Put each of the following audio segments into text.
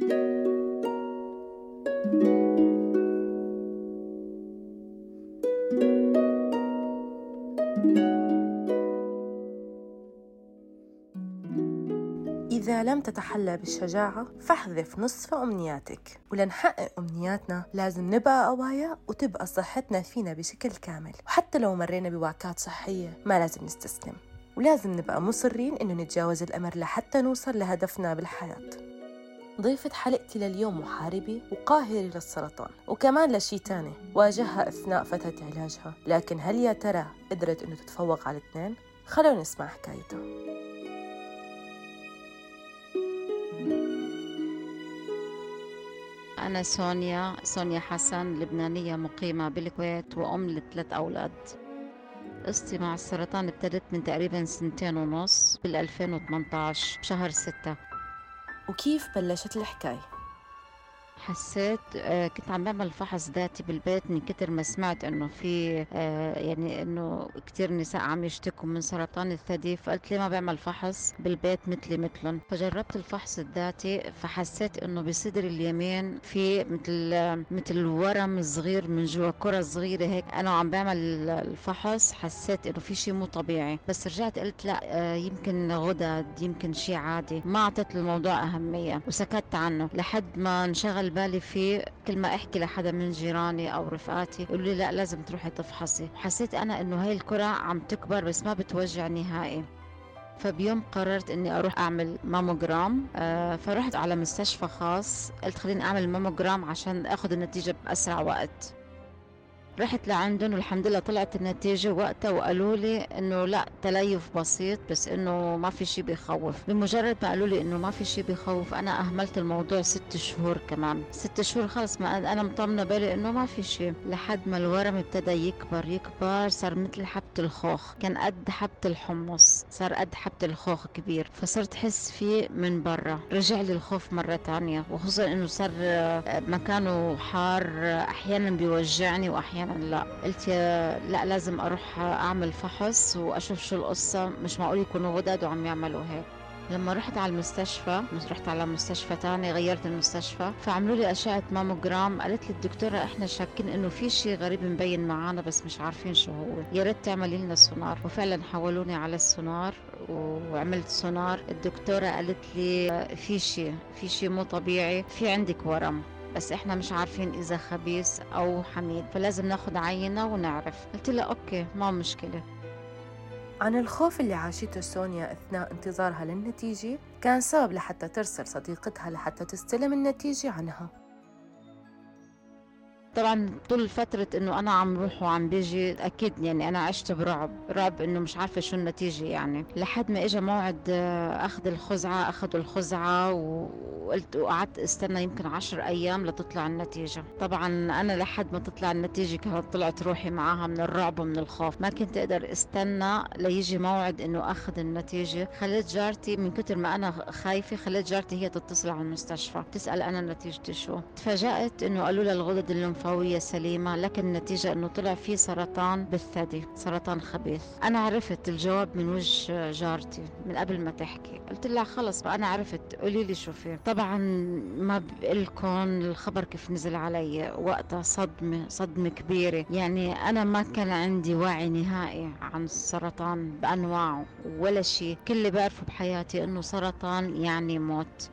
إذا لم تتحلى بالشجاعة فاحذف نصف أمنياتك. ولنحقق أمنياتنا لازم نبقى قوايا وتبقى صحتنا فينا بشكل كامل. وحتى لو مرينا بوعكات صحية ما لازم نستسلم. ولازم نبقى مصرين إنه نتجاوز الأمر لحتى نوصل لهدفنا بالحياة. ضيفة حلقتي لليوم محاربة وقاهرة للسرطان وكمان لشي تاني واجهها أثناء فترة علاجها. لكن هل يا ترى قدرت إنه تتفوق على الاثنين؟ خلونا نسمع حكايتها أنا سونيا سونيا حسن لبنانية مقيمة بالكويت وأم لثلاث أولاد. قصتي مع السرطان ابتدت من تقريبا سنتين ونص بال 2018 بشهر ستة. وكيف بلشت الحكاية؟ حسيت آه، كنت عم بعمل فحص ذاتي بالبيت من كتر ما سمعت إنه في آه، يعني إنه كتير نساء عم يشتكوا من سرطان الثدي فقلت ليه ما بعمل فحص بالبيت مثلي مثلهم؟ فجربت الفحص الذاتي فحسيت إنه بصدري اليمين في مثل مثل ورم صغير من جوا كرة صغيرة هيك. أنا عم بعمل الفحص حسيت إنه في شيء مو طبيعي. بس رجعت قلت لا آه، يمكن غدد يمكن شيء عادي. ما أعطيت الموضوع أهمية وسكت عنه لحد ما انشغل بالي فيه كل ما أحكي لحدا من جيراني أو رفقاتي يقولوا لي لا لازم تروحي تفحصي. حسيت أنا إنه هاي الكرة عم تكبر بس ما بتوجع نهائي. فبيوم قررت إني أروح أعمل ماموجرام آه فرحت على مستشفى خاص قلت خليني أعمل ماموجرام عشان آخذ النتيجة بأسرع وقت. رحت لعندهم والحمد لله طلعت النتيجة وقتها وقالوا لي إنه لا تليف بسيط بس إنه ما في شيء بيخوف. بمجرد ما قالوا لي إنه ما في شيء بيخوف أنا أهملت الموضوع ست شهور كمان. ست شهور خلص ما أنا مطمنة بالي إنه ما في شيء لحد ما الورم ابتدى يكبر يكبر صار مثل حبة الخوخ. كان قد حبة الحمص صار قد حبة الخوخ كبير. فصرت حس فيه من برا. رجع لي الخوف مرة تانية. وخصوصا إنه صار مكانه حار أحيانا بيوجعني واحيانا أحيانا لا. قلت لا لازم أروح أعمل فحص وأشوف شو القصة. مش معقول يكونوا غدد وعم يعملوا هيك. لما رحت على المستشفى مش رحت على مستشفى تاني غيرت المستشفى. فعملوا لي أشعة ماموجرام. قالت لي الدكتورة إحنا شاكين إنه في شيء غريب مبين معانا بس مش عارفين شو هو. يا ريت تعملي لنا سونار. وفعلا حولوني على السونار وعملت سونار. الدكتورة قالت لي في شيء في شيء مو طبيعي. في عندك ورم. بس إحنا مش عارفين إذا خبيث أو حميد فلازم ناخد عينة ونعرف. قلت لها أوكي ما مشكلة. عن الخوف اللي عاشته سونيا أثناء انتظارها للنتيجة كان سبب لحتى ترسل صديقتها لحتى تستلم النتيجة عنها. طبعا طول فترة إنه أنا عم روح وعم بيجي أكيد يعني أنا عشت برعب رعب إنه مش عارفة شو النتيجة يعني. لحد ما اجى موعد آه، أخذ الخزعة أخذوا الخزعة وقلت وقعدت استنى يمكن عشر أيام لتطلع النتيجة. طبعا أنا لحد ما تطلع النتيجة كانت طلعت روحي معاها من الرعب ومن الخوف. ما كنت أقدر استنى ليجي موعد إنه أخذ النتيجة. خليت جارتي من كتر ما أنا خايفة خليت جارتي هي تتصل على المستشفى تسأل أنا نتيجتي شو. تفاجأت إنه قالوا لها الغدد اللي الليمفاوية سليمة لكن النتيجة أنه طلع في سرطان بالثدي سرطان خبيث. أنا عرفت الجواب من وجه جارتي من قبل ما تحكي. قلت لها خلص أنا عرفت. قولي لي شو في. طبعا ما بقلكم الخبر كيف نزل علي. وقتها صدمة صدمة كبيرة. يعني أنا ما كان عندي وعي نهائي عن السرطان بأنواعه ولا شيء. كل اللي بعرفه بحياتي أنه سرطان يعني موت.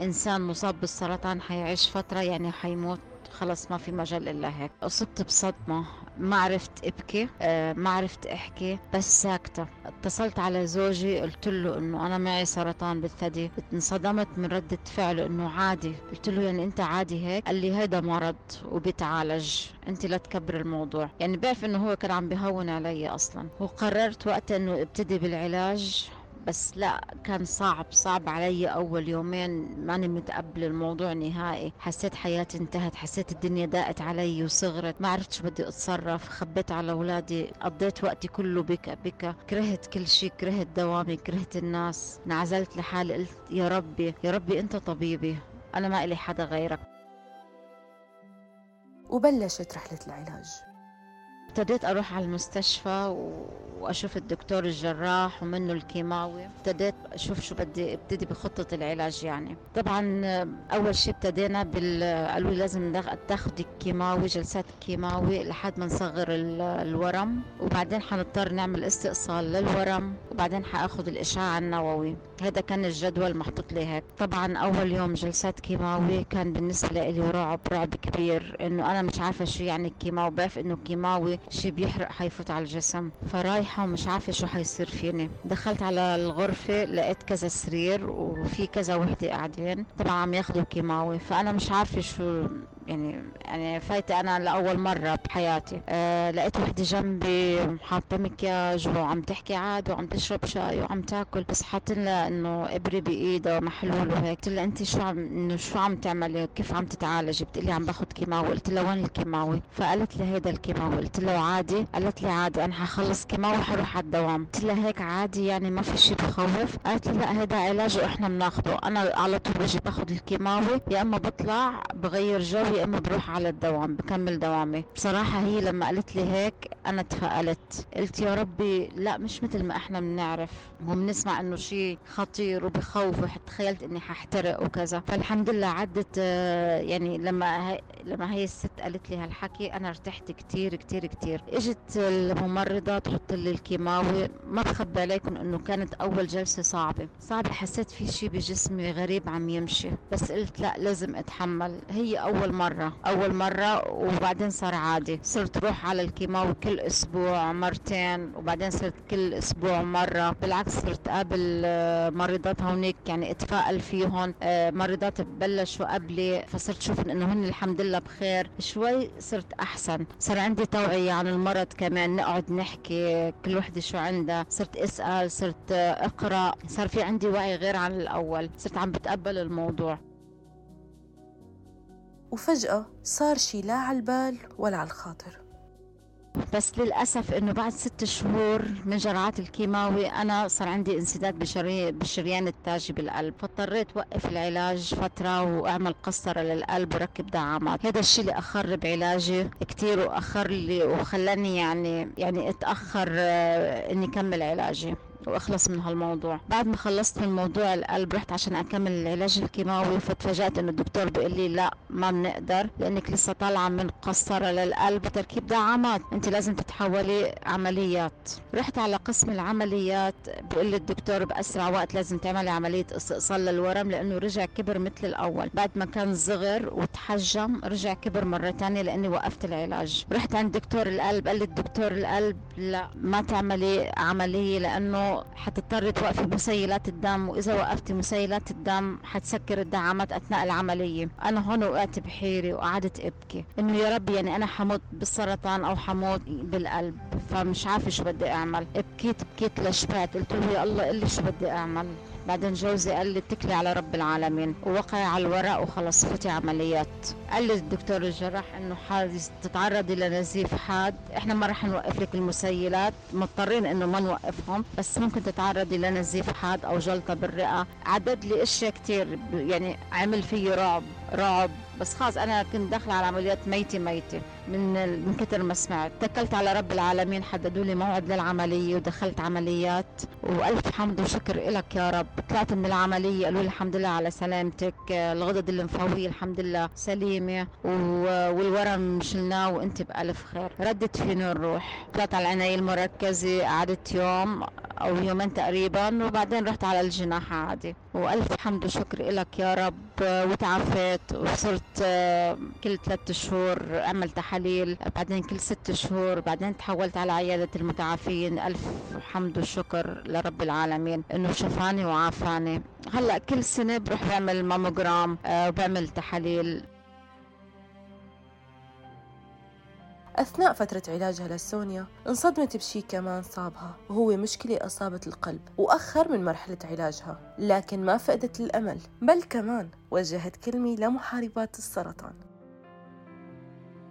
إنسان مصاب بالسرطان حيعيش فترة يعني حيموت. خلص ما في مجال إلا هيك. اصبت بصدمة ما عرفت ابكي آه، ما عرفت احكي بس ساكتة. اتصلت على زوجي قلت له إنه أنا معي سرطان بالثدي. انصدمت من ردة فعله إنه عادي. قلت له يعني أنت عادي هيك؟ قال لي هيدا مرض وبيتعالج. أنت لا تكبر الموضوع. يعني بعرف إنه هو كان عم بهون علي أصلا. وقررت وقتها إنه ابتدي بالعلاج. بس لا كان صعب صعب علي أول يومين. ماني متقبل الموضوع نهائي. حسيت حياتي انتهت حسيت الدنيا ضاقت علي وصغرت. ما عرفت شو بدي أتصرف. خبيت على أولادي. قضيت وقتي كله بكى بكى كرهت كل شيء. كرهت دوامي كرهت الناس. انعزلت لحالي. قلت يا ربي يا ربي أنت طبيبي. أنا ما إلي حدا غيرك. وبلشت رحلة العلاج. ابتديت أروح على المستشفى. وأشوف الدكتور الجراح ومنه الكيماوي. ابتديت أشوف شو بدي ابتدي بخطة العلاج يعني. طبعا أول شيء ابتدينا بال قالوا لازم تاخذي كيماوي جلسات كيماوي لحد ما نصغر الورم. وبعدين حنضطر نعمل استئصال للورم. وبعدين حأخذ الإشعاع النووي. هذا كان الجدول محطوط لي هيك. طبعا أول يوم جلسات كيماوي كان بالنسبة لي رعب رعب كبير. إنه أنا مش عارفة شو يعني الكيماوي بعرف إنه الكيماوي شيء بيحرق حيفوت على الجسم. فرايحة ومش عارفة شو حيصير فيني. دخلت على الغرفة لقيت كذا سرير وفي كذا وحدة قاعدين. طبعا عم ياخذوا كيماوي. فأنا مش عارفة شو يعني يعني فايتة أنا لأول مرة بحياتي. أه لقيت وحدة جنبي حاطة مكياج وعم تحكي عادي وعم تشرب شاي وعم تاكل بس حاطين لها إنه إبرة بإيدها محلول وهيك. قلت لها أنت شو عم إنه شو عم تعملي كيف عم تتعالجي؟ بتقلي عم باخذ كيماوي. قلت لها وين الكيماوي؟ فقالت لي هيدا الكيماوي. قلت لها عادي؟ قالت لي عادي أنا حخلص كيماوي وحروح على الدوام. قلت لها هيك عادي يعني ما في شيء بخوف. قالت لي لا هيدا علاج وإحنا بناخده. أنا على طول بجي باخذ الكيماوي يا إما بطلع بغير جو يا إما بروح على الدوام بكمل دوامي. بصراحة هي لما قالت لي هيك أنا تفائلت قلت يا ربي لا مش مثل ما إحنا بنعرف. وبنسمع إنه شيء خطير وبخوف تخيلت إني ححترق وكذا. فالحمد لله عدت آه، يعني لما هي لما هي الست قالت لي هالحكي أنا ارتحت كتير كتير كتير. إجت الممرضة تحط لي الكيماوي. ما بخبي عليكم إنه كانت أول جلسة صعبة. صعبة حسيت في شيء بجسمي غريب عم يمشي. بس قلت لا لازم أتحمل. هي أول مرة. أول مرة وبعدين صار عادي. صرت روح على الكيماوي كل أسبوع مرتين وبعدين صرت كل أسبوع مرة. بالعكس صرت قابل آه، مريضات هونيك يعني أتفائل فيهم آه، مريضات بلشوا قبلي فصرت شوف إنه هن الحمد لله بخير. شوي صرت أحسن. صار عندي توعية عن المرض كمان نقعد نحكي كل وحدة شو عندها. صرت أسأل صرت آه، أقرأ. صار في عندي وعي غير عن الأول. صرت عم بتقبل الموضوع. وفجأة صار شي لا على البال ولا على الخاطر بس للأسف إنه بعد ست شهور من جرعات الكيماوي أنا صار عندي انسداد بالشريان التاجي بالقلب فاضطريت وقف العلاج فترة وأعمل قسطرة للقلب وركب دعامات. هذا الشيء اللي أخر بعلاجي كتير وأخر لي وخلاني يعني يعني أتأخر آه، إني كمل علاجي. وأخلص من هالموضوع. بعد ما خلصت من موضوع القلب رحت عشان أكمل العلاج الكيماوي فتفاجأت إنه الدكتور بيقول لي لا ما بنقدر لأنك لسه طالعة من قسطرة للقلب وتركيب دعامات. أنت لازم تتحولي عمليات. رحت على قسم العمليات بيقول لي الدكتور بأسرع وقت لازم تعملي عملية استئصال للورم لأنه رجع كبر مثل الأول. بعد ما كان صغر وتحجم رجع كبر مرة ثانية لأني وقفت العلاج. رحت عند دكتور القلب قال لي الدكتور القلب لا ما تعملي عملية لأنه حتضطري توقفي مسيلات الدم وإذا وقفتي مسيلات الدم حتسكر الدعامات أثناء العملية. أنا هون وقعت بحيري وقعدت أبكي. إنه يا ربي يعني أنا حموت بالسرطان أو حموت بالقلب فمش عارفة شو بدي أعمل. بكيت بكيت لشبعت قلت له يا الله قل لي شو بدي أعمل. بعدين جوزي قال لي اتكلي على رب العالمين. ووقع على الورق وخلص فوتي عمليات. قال لي الدكتور الجراح إنه تتعرضي لنزيف حاد. إحنا ما راح نوقف لك المسيلات مضطرين إنه ما نوقفهم بس ممكن تتعرضي لنزيف حاد أو جلطة بالرئة. عدد لي أشياء كثير يعني عمل في رعب رعب. بس خلاص أنا كنت داخلة على عمليات ميتة ميتة من من كثر ما سمعت. اتكلت على رب العالمين حددوا لي موعد للعملية ودخلت عمليات. وألف حمد وشكر لك يا رب. طلعت من العملية قالوا لي الحمد لله على سلامتك. الغدد الليمفاويه الحمد لله سليمة. والورم شلناه وأنت بألف خير. ردت فيني الروح طلعت على العنايه المركزة قعدت يوم. أو يومين تقريبا وبعدين رحت على الجناح عادي. وألف حمد وشكر لك يا رب. وتعافيت وصرت آه، كل ثلاثة شهور أعمل تحاليل بعدين كل ست شهور بعدين تحولت على عيادة المتعافين. ألف حمد وشكر لرب العالمين إنه شفاني وعافاني. هلأ كل سنة بروح بعمل ماموجرام آه، وبعمل تحاليل. أثناء فترة علاجها لسونيا انصدمت بشي كمان صابها وهو مشكلة أصابت القلب وأخر من مرحلة علاجها لكن ما فقدت الأمل بل كمان وجهت كلمة لمحاربات السرطان.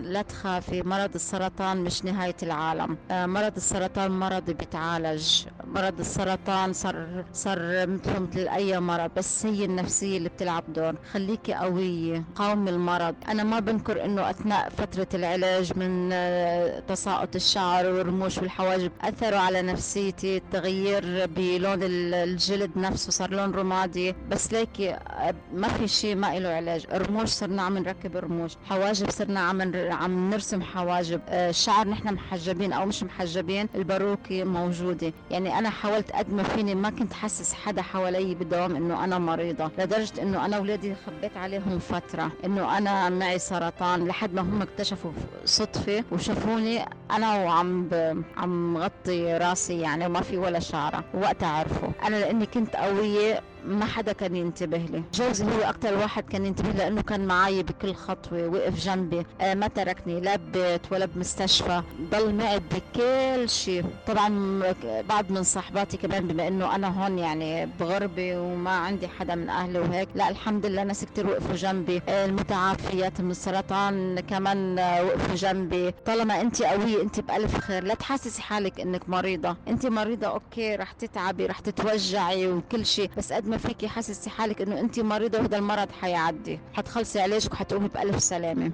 لا تخافي مرض السرطان مش نهاية العالم. آه، مرض السرطان مرض بيتعالج. مرض السرطان صار صار مثله مثل أي مرض بس هي النفسية اللي بتلعب دور. خليكي قوية قاومي المرض. أنا ما بنكر إنه أثناء فترة العلاج من آه، تساقط الشعر والرموش والحواجب أثروا على نفسيتي. التغيير بلون الجلد نفسه صار لون رمادي. بس ليكي آه، ما في شيء ما له علاج. الرموش صرنا عم نركب رموش. حواجب صرنا عم عم نرسم حواجب آه، الشعر نحن محجبين أو مش محجبين الباروكه موجودة. يعني أنا حاولت قد ما فيني ما كنت حسس حدا حوالي بالدوام إنه أنا مريضة لدرجة إنه أنا اولادي خبيت عليهم فترة إنه أنا معي سرطان. لحد ما هم اكتشفوا صدفة وشافوني أنا وعم ب... عم غطي راسي يعني وما في ولا شعرة وقتها عرفوا. أنا لأني كنت قوية ما حدا كان ينتبه لي. جوزي هو أكثر واحد كان ينتبه لأنه كان معي بكل خطوة وقف جنبي. آه ما تركني لا ببيت ولا بمستشفى. ضل معي بكل شيء. طبعا بعض من صاحباتي كمان بما إنه أنا هون يعني بغربه وما عندي حدا من أهلي وهيك لا الحمد لله ناس كثير وقفوا جنبي. آه المتعافيات من السرطان كمان آه وقفوا جنبي. طالما انت قوية انت بألف خير. لا تحسسي حالك إنك مريضة. انت مريضة أوكي رح تتعبي رح تتوجعي وكل شيء. بس قد ما فيك حاسسي حالك إنه انت مريضة وهذا المرض حيعدي. حتخلصي علاجك وحتقومي بألف سلامة.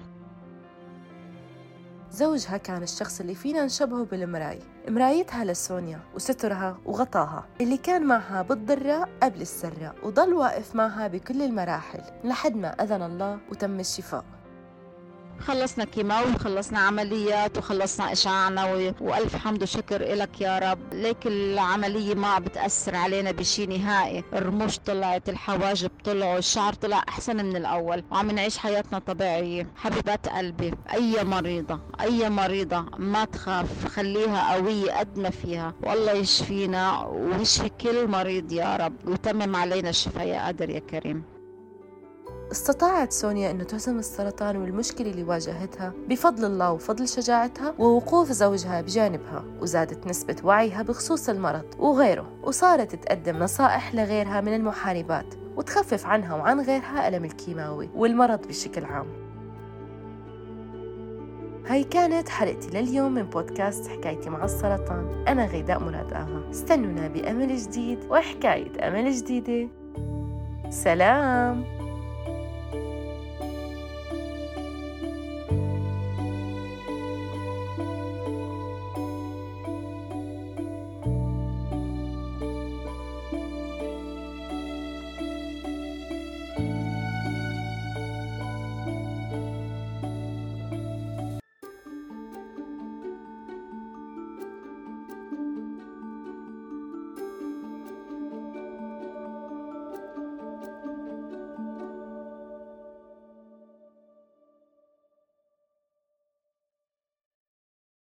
زوجها كان الشخص اللي فينا نشبهه بالمراية مرايتها لسونيا وسترها وغطاها اللي كان معها بالضراء قبل السراء وضل واقف معها بكل المراحل لحد ما أذن الله وتم الشفاء. خلصنا كيماوي وخلصنا عمليات وخلصنا إشعاعنا وألف حمد وشكر إلك يا رب. ليك العملية ما بتأثر علينا بشي نهائي. الرموش طلعت الحواجب طلعوا الشعر طلع أحسن من الأول. وعم نعيش حياتنا طبيعية. حبيبات قلبي أي مريضة أي مريضة ما تخاف. خليها قوية قد ما فيها. والله يشفينا ويشفي كل مريض يا رب. ويتمم علينا الشفاء يا قادر يا كريم. استطاعت سونيا أن تهزم السرطان والمشكلة اللي واجهتها بفضل الله وفضل شجاعتها ووقوف زوجها بجانبها وزادت نسبة وعيها بخصوص المرض وغيره وصارت تقدم نصائح لغيرها من المحاربات وتخفف عنها وعن غيرها ألم الكيماوي والمرض بشكل عام. هاي كانت حلقتي لليوم من بودكاست حكايتي مع السرطان. أنا غيداء مراد آها. استنونا بأمل جديد وحكاية أمل جديدة. سلام!